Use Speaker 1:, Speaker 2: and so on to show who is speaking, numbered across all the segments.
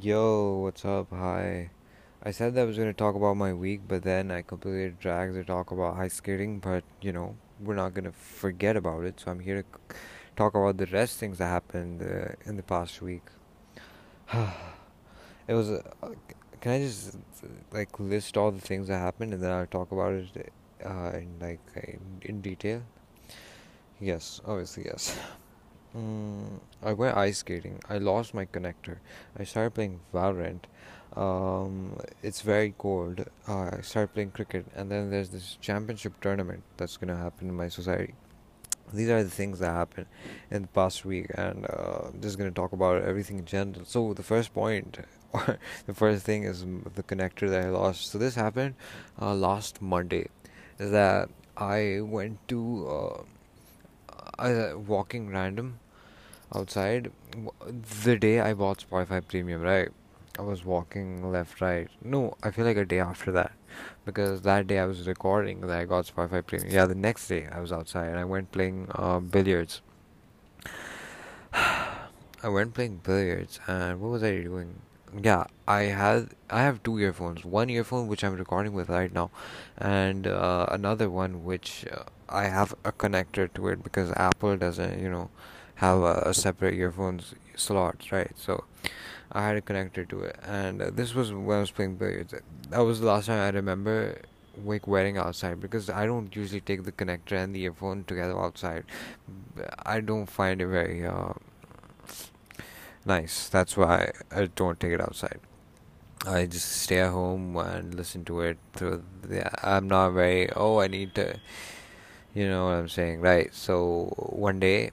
Speaker 1: Yo, what's up? Hi. I said that I was going to talk about my week, but then I completely dragged the talk about ice skating. But you know, we're not going to forget about it. So I'm here to talk about the rest things that happened uh, in the past week. it was. Uh, can I just like list all the things that happened and then I'll talk about it uh, in like in, in detail? Yes, obviously yes. Mm, I went ice skating. I lost my connector. I started playing Valorant. Um, it's very cold. Uh, I started playing cricket, and then there's this championship tournament that's gonna happen in my society. These are the things that happened in the past week, and uh, I'm just gonna talk about everything in general. So the first point, the first thing, is the connector that I lost. So this happened uh, last Monday. Is that I went to uh, walking random outside the day I bought Spotify Premium, right? I was walking left, right. No, I feel like a day after that because that day I was recording that I got Spotify Premium. Yeah, the next day I was outside and I went playing uh, billiards. I went playing billiards and what was I doing? Yeah, I had I have two earphones. One earphone which I'm recording with right now, and uh, another one which uh, I have a connector to it because Apple doesn't, you know, have a, a separate earphones slot right? So I had a connector to it, and uh, this was when I was playing billiards. That was the last time I remember like wearing outside because I don't usually take the connector and the earphone together outside. I don't find it very uh, nice. That's why I don't take it outside. I just stay at home and listen to it through. The, I'm not very. Oh, I need to. You know what I'm saying, right? So one day,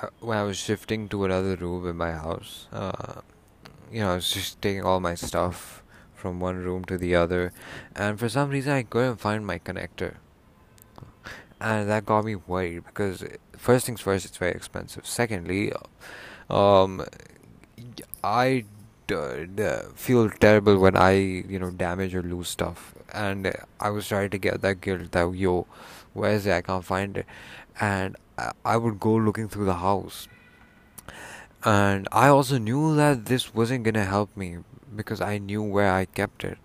Speaker 1: uh, when I was shifting to another room in my house, uh, you know, I was just taking all my stuff from one room to the other, and for some reason I couldn't find my connector, and that got me worried because first things first, it's very expensive. Secondly, um, I feel terrible when I you know damage or lose stuff, and I was trying to get that guilt that yo, where is it? I can't find it, and I, I would go looking through the house, and I also knew that this wasn't gonna help me because I knew where I kept it,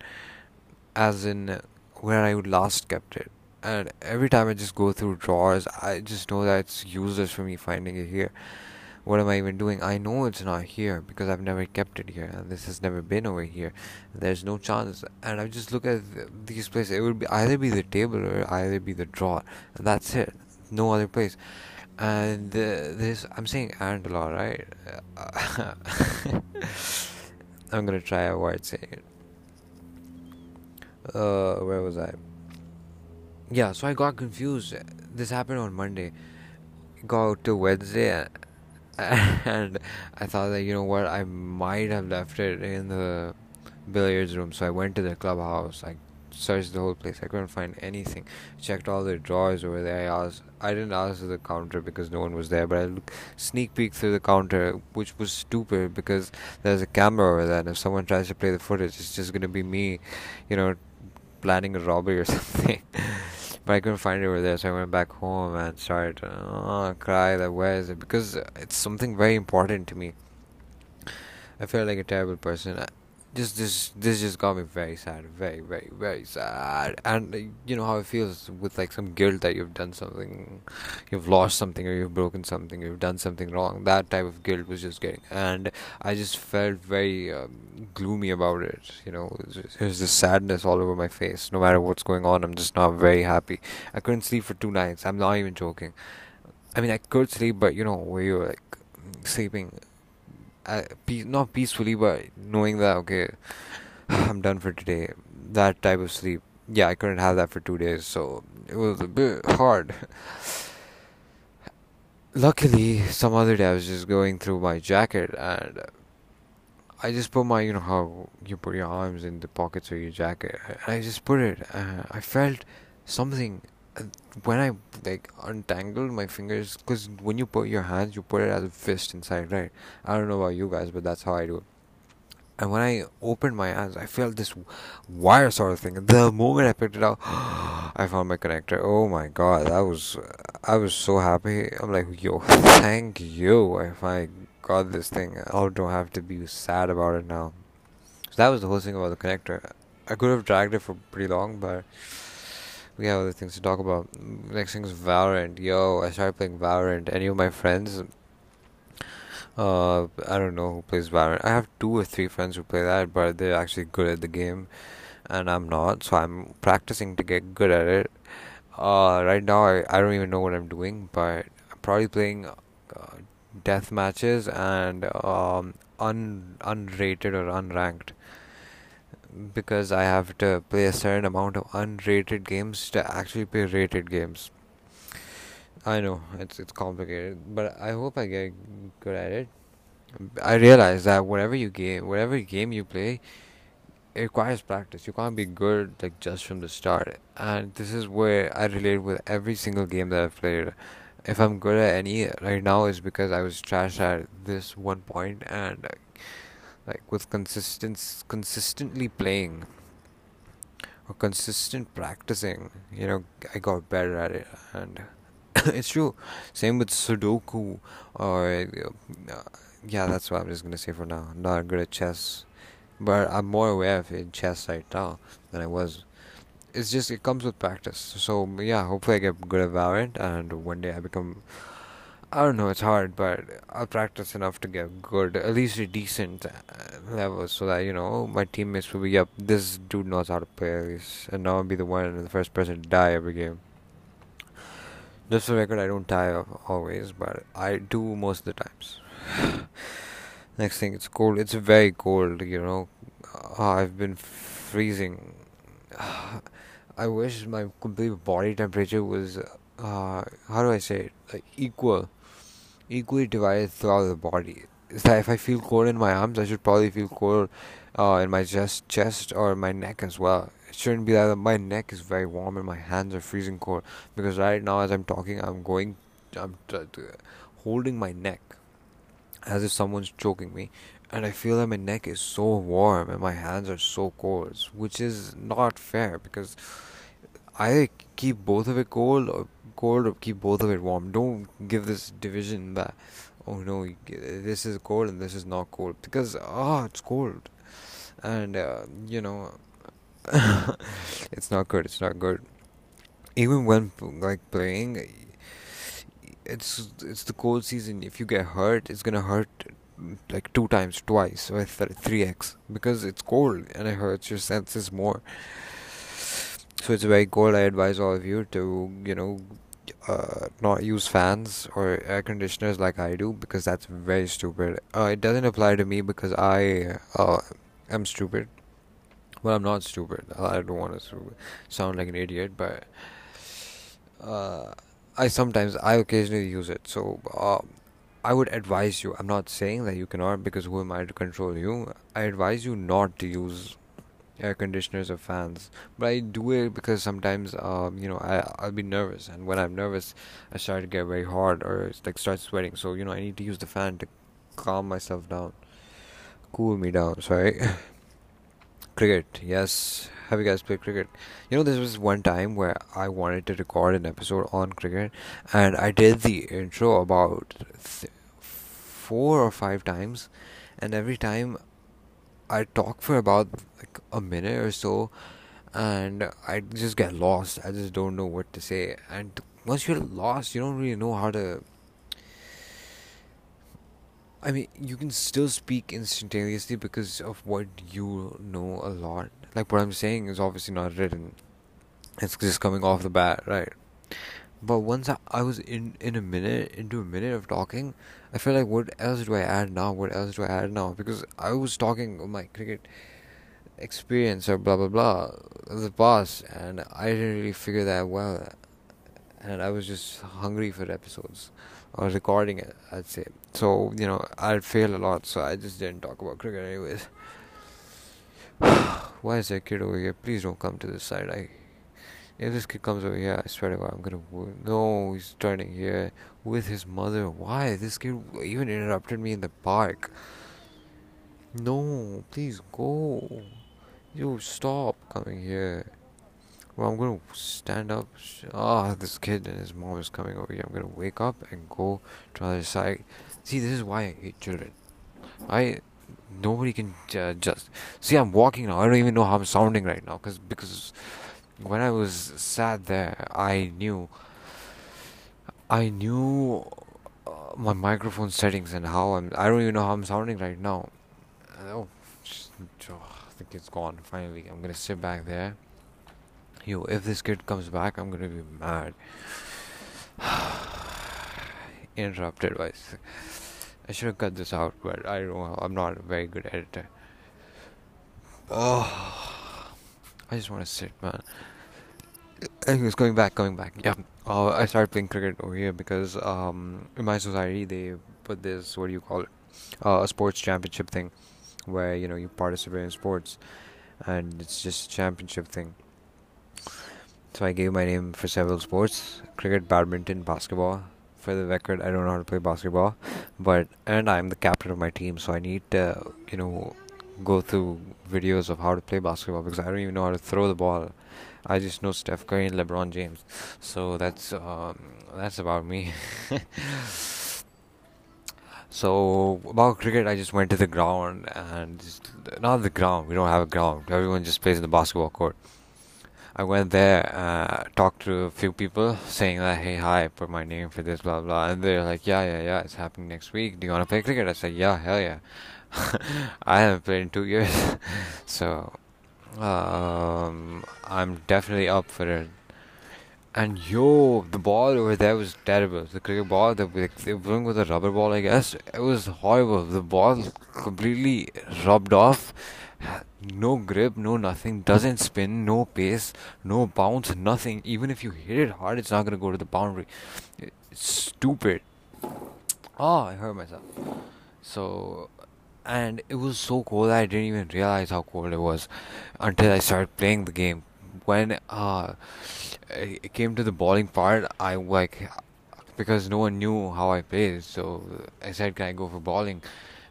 Speaker 1: as in where I last kept it. And every time I just go through drawers, I just know that it's useless for me finding it here what am I even doing? I know it's not here because I've never kept it here and this has never been over here. There's no chance. And I just look at th- these places. It would be either be the table or either be the drawer. And that's it. No other place. And uh, this, I'm saying and a lot, right? I'm gonna try a word saying it. Uh, where was I? Yeah, so I got confused. This happened on Monday. Got to Wednesday and I thought that you know what I might have left it in the billiards room. So I went to the clubhouse. I searched the whole place. I couldn't find anything. Checked all the drawers over there. I asked I didn't ask the counter because no one was there but I look, sneak peek through the counter which was stupid because there's a camera over there and if someone tries to play the footage it's just gonna be me you know planning a robbery or something but I couldn't find it over there, so I went back home and started to uh, cry that where is it because it's something very important to me. I felt like a terrible person just this this just got me very sad very very very sad. And you know how it feels with like some guilt that you've done something you've lost something or you've broken something you've done something wrong. That type of guilt was just getting and i just felt very um, gloomy about it you know? There's this sadness all over my face. No matter what's going on i'm just not very happy. I couldn't sleep for two nights. I'm not even joking. I mean i could sleep but you know where you're like sleeping uh, not peacefully, but knowing that okay, I'm done for today. That type of sleep. Yeah, I couldn't have that for two days, so it was a bit hard. Luckily, some other day I was just going through my jacket and I just put my, you know, how you put your arms in the pockets of your jacket. I just put it. I felt something when I like untangled my fingers, because when you put your hands, you put it as a fist inside, right? I don't know about you guys, but that's how I do it. And when I opened my hands, I felt this wire sort of thing. The moment I picked it up, I found my connector. Oh my god, that was I was so happy. I'm like, yo, thank you. If I got this thing, I don't have to be sad about it now. So that was the whole thing about the connector. I could have dragged it for pretty long, but we have other things to talk about. Next thing is Valorant. Yo, I started playing Valorant. Any of my friends, uh, I don't know who plays Valorant. I have two or three friends who play that, but they're actually good at the game, and I'm not. So I'm practicing to get good at it. Uh, right now I, I don't even know what I'm doing, but I'm probably playing uh, death matches and um un unrated or unranked because I have to play a certain amount of unrated games to actually play rated games. I know it's it's complicated, but I hope I get good at it. I realize that whatever you game, whatever game you play, it requires practice. You can't be good like just from the start. And this is where I relate with every single game that I've played. If I'm good at any right now, is because I was trash at this one point and like with consistent consistently playing or consistent practicing you know i got better at it. And it's true. Same with sudoku. Or uh, yeah that's what i'm just gonna say for now. I'm not good at chess but i'm more aware of it chess right now than i was. It's just it comes with practice. So yeah hopefully i get good at valorant and one day i become I don't know, it's hard, but I'll practice enough to get good, at least a decent uh, level, so that, you know, my teammates will be, yep, this dude knows how to play at least, and now I'll be the one, the first person to die every game. Just for record, I don't die always, but I do most of the times. Next thing, it's cold. It's very cold, you know. Uh, I've been freezing. I wish my complete body temperature was, uh, how do I say it, like equal equally divided throughout the body. Is that if I feel cold in my arms, I should probably feel cold uh, in my chest, chest or my neck as well. It shouldn't be that my neck is very warm and my hands are freezing cold. Because right now, as I'm talking, I'm going, I'm t- t- holding my neck as if someone's choking me, and I feel that my neck is so warm and my hands are so cold, which is not fair because I keep both of it cold or cold or keep both of it warm. Don't give this division that oh no this is cold and this is not cold because ah oh, it's cold and uh, you know it's not good. It's not good. Even when like playing, it's it's the cold season. If you get hurt, it's gonna hurt like two times, twice, or three x because it's cold and it hurts your senses more. So it's very cold. I advise all of you to you know uh, not use fans or air conditioners like I do because that's very stupid. Uh, it doesn't apply to me because I uh, am stupid. Well, I'm not stupid. I don't want to sound like an idiot, but uh, I sometimes, I occasionally use it. So uh, I would advise you. I'm not saying that you cannot because who am I to control you? I advise you not to use air conditioners or fans. But I do it because sometimes, um, you know, I I'll be nervous, and when I'm nervous, I start to get very hard or like start sweating. So you know, I need to use the fan to calm myself down, cool me down. Sorry. cricket, yes. Have you guys played cricket? You know, there was one time where I wanted to record an episode on cricket, and I did the intro about th- four or five times, and every time I talk for about like a minute or so, and I just get lost. I just don't know what to say. And once you're lost, you don't really know how to. I mean, you can still speak instantaneously because of what you know a lot. Like what I'm saying is obviously not written. It's just coming off the bat, right? But once I, was in in a minute into a minute of talking, I felt like what else do I add now? What else do I add now? Because I was talking my cricket experience or blah blah blah the past, and I didn't really figure that well, and I was just hungry for episodes or recording it. I'd say so. You know, I'd fail a lot, so I just didn't talk about cricket anyways. Why is that kid over here? Please don't come to this side. I if this kid comes over here, I swear to God, I'm gonna. No, he's turning here with his mother. Why? This kid even interrupted me in the park. No, please go. You stop coming here. Well, I'm gonna stand up. Ah, this kid and his mom is coming over here. I'm gonna wake up and go to the other side. See, this is why I hate children. I nobody can ju- just see. I'm walking now. I don't even know how I'm sounding right now, cause because when I was sat there, I knew. I knew uh, my microphone settings and how I'm. I don't even know how I'm sounding right now. Oh, just, oh, I think it's gone. Finally, I'm gonna sit back there. Yo, if this kid comes back, I'm gonna be mad. Interrupted by. I should have cut this out, but I don't. I'm not a very good editor. Oh, I just want to sit, man. Anyways, going back, going back. Yeah, uh, I started playing cricket over here because um, in my society they put this what do you call it, uh, a sports championship thing, where you know you participate in sports, and it's just a championship thing. So I gave my name for several sports: cricket, badminton, basketball. For the record, I don't know how to play basketball, but and I'm the captain of my team, so I need to you know go through videos of how to play basketball because I don't even know how to throw the ball. I just know Steph Curry and LeBron James. So that's um, that's about me. so about cricket, I just went to the ground and just, not the ground. We don't have a ground. Everyone just plays in the basketball court. I went there, uh, talked to a few people, saying that, hey, hi, put my name for this, blah blah, and they're like, yeah, yeah, yeah, it's happening next week. Do you want to play cricket? I said, yeah, hell yeah. I haven't played in two years, so um, I'm definitely up for it. And yo, the ball over there was terrible. The cricket ball, the, they were going with a rubber ball, I guess. It was horrible. The ball completely rubbed off. No grip, no nothing. Doesn't spin, no pace, no bounce, nothing. Even if you hit it hard, it's not gonna go to the boundary. It's stupid. Oh, I hurt myself. So and it was so cold I didn't even realize how cold it was until I started playing the game. When uh, it came to the bowling part, I like because no one knew how I played, so I said, "Can I go for bowling?"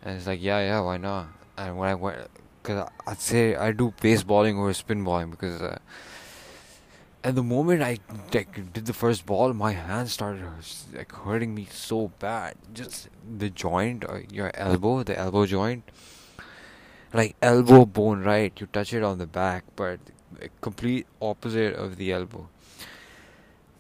Speaker 1: And it's like, "Yeah, yeah, why not?" And when I went, because I'd say I do pace bowling or spin bowling because. Uh, at the moment I like, did the first ball, my hand started like hurting me so bad. Just the joint, uh, your elbow, the elbow joint, like elbow bone, right? You touch it on the back, but complete opposite of the elbow,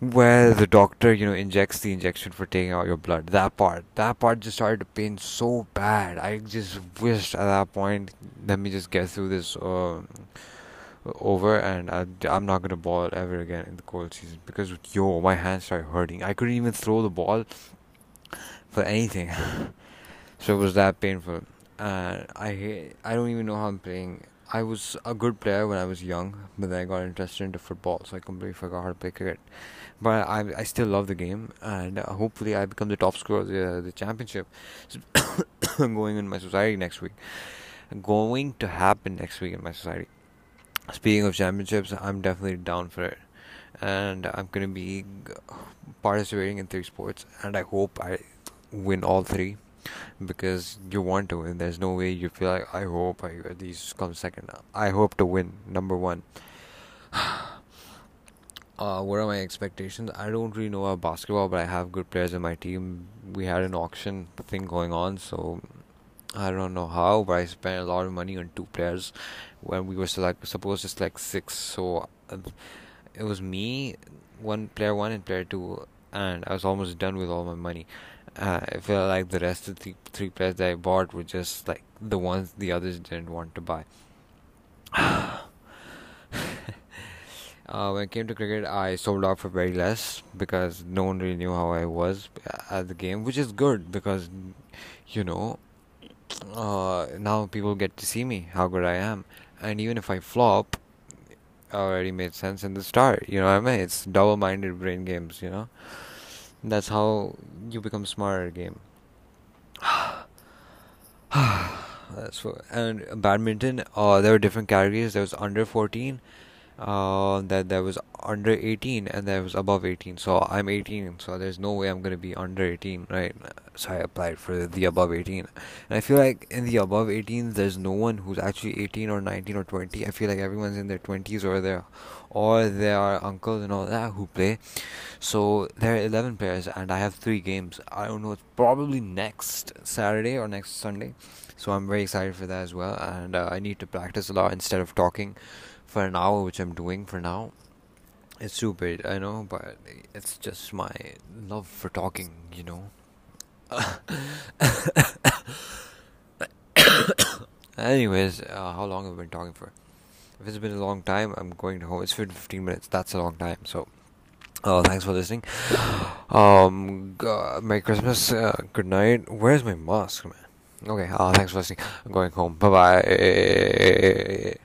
Speaker 1: where the doctor, you know, injects the injection for taking out your blood. That part, that part just started to pain so bad. I just wished at that point, let me just get through this. Uh, over and I, am not gonna ball ever again in the cold season because yo my hands started hurting. I couldn't even throw the ball for anything. So it was that painful. And I I don't even know how I'm playing. I was a good player when I was young but then I got interested into football so I completely forgot how to play cricket. But I I still love the game and uh, hopefully I become the top scorer of the, the championship going in my society next week. Going to happen next week in my society speaking of championships, I'm definitely down for it, and I'm gonna be participating in three sports, and I hope I win all three because you want to win. There's no way you feel like I hope I at least come second. I hope to win number one. uh, what are my expectations? I don't really know about basketball, but I have good players in my team. We had an auction thing going on, so I don't know how, but I spent a lot of money on two players when we were select supposed to select six. So uh, it was me, one player one and player two, and I was almost done with all my money. Uh, I felt like the rest of the three players that I bought were just like the ones the others didn't want to buy. uh, when it came to cricket, I sold out for very less because no one really knew how I was at the game, which is good because, you know, uh, now people get to see me how good I am, and even if I flop, already made sense in the start. You know what I mean? It's double-minded brain games. You know, that's how you become smarter game. that's what, and badminton. Uh, there were different categories. There was under fourteen, uh, that there was under 18 and there was above 18. So I'm 18, so there's no way I'm gonna be under 18, right? So I applied for the above 18, and I feel like in the above 18, there's no one who's actually 18 or 19 or 20. I feel like everyone's in their 20s or their or there are uncles and all that who play. So there are 11 players, and I have three games. I don't know, it's probably next Saturday or next Sunday. So I'm very excited for that as well, and uh, I need to practice a lot instead of talking for an hour, which I'm doing for now. It's stupid, I know, but it's just my love for talking, you know. Anyways, uh, how long have I been talking for? If it's been a long time, I'm going to home. It's been 15 minutes. That's a long time. So, uh, thanks for listening. Um, uh, Merry Christmas. Uh, good night. Where's my mask, man? Okay. Uh, thanks for listening. I'm going home. Bye bye.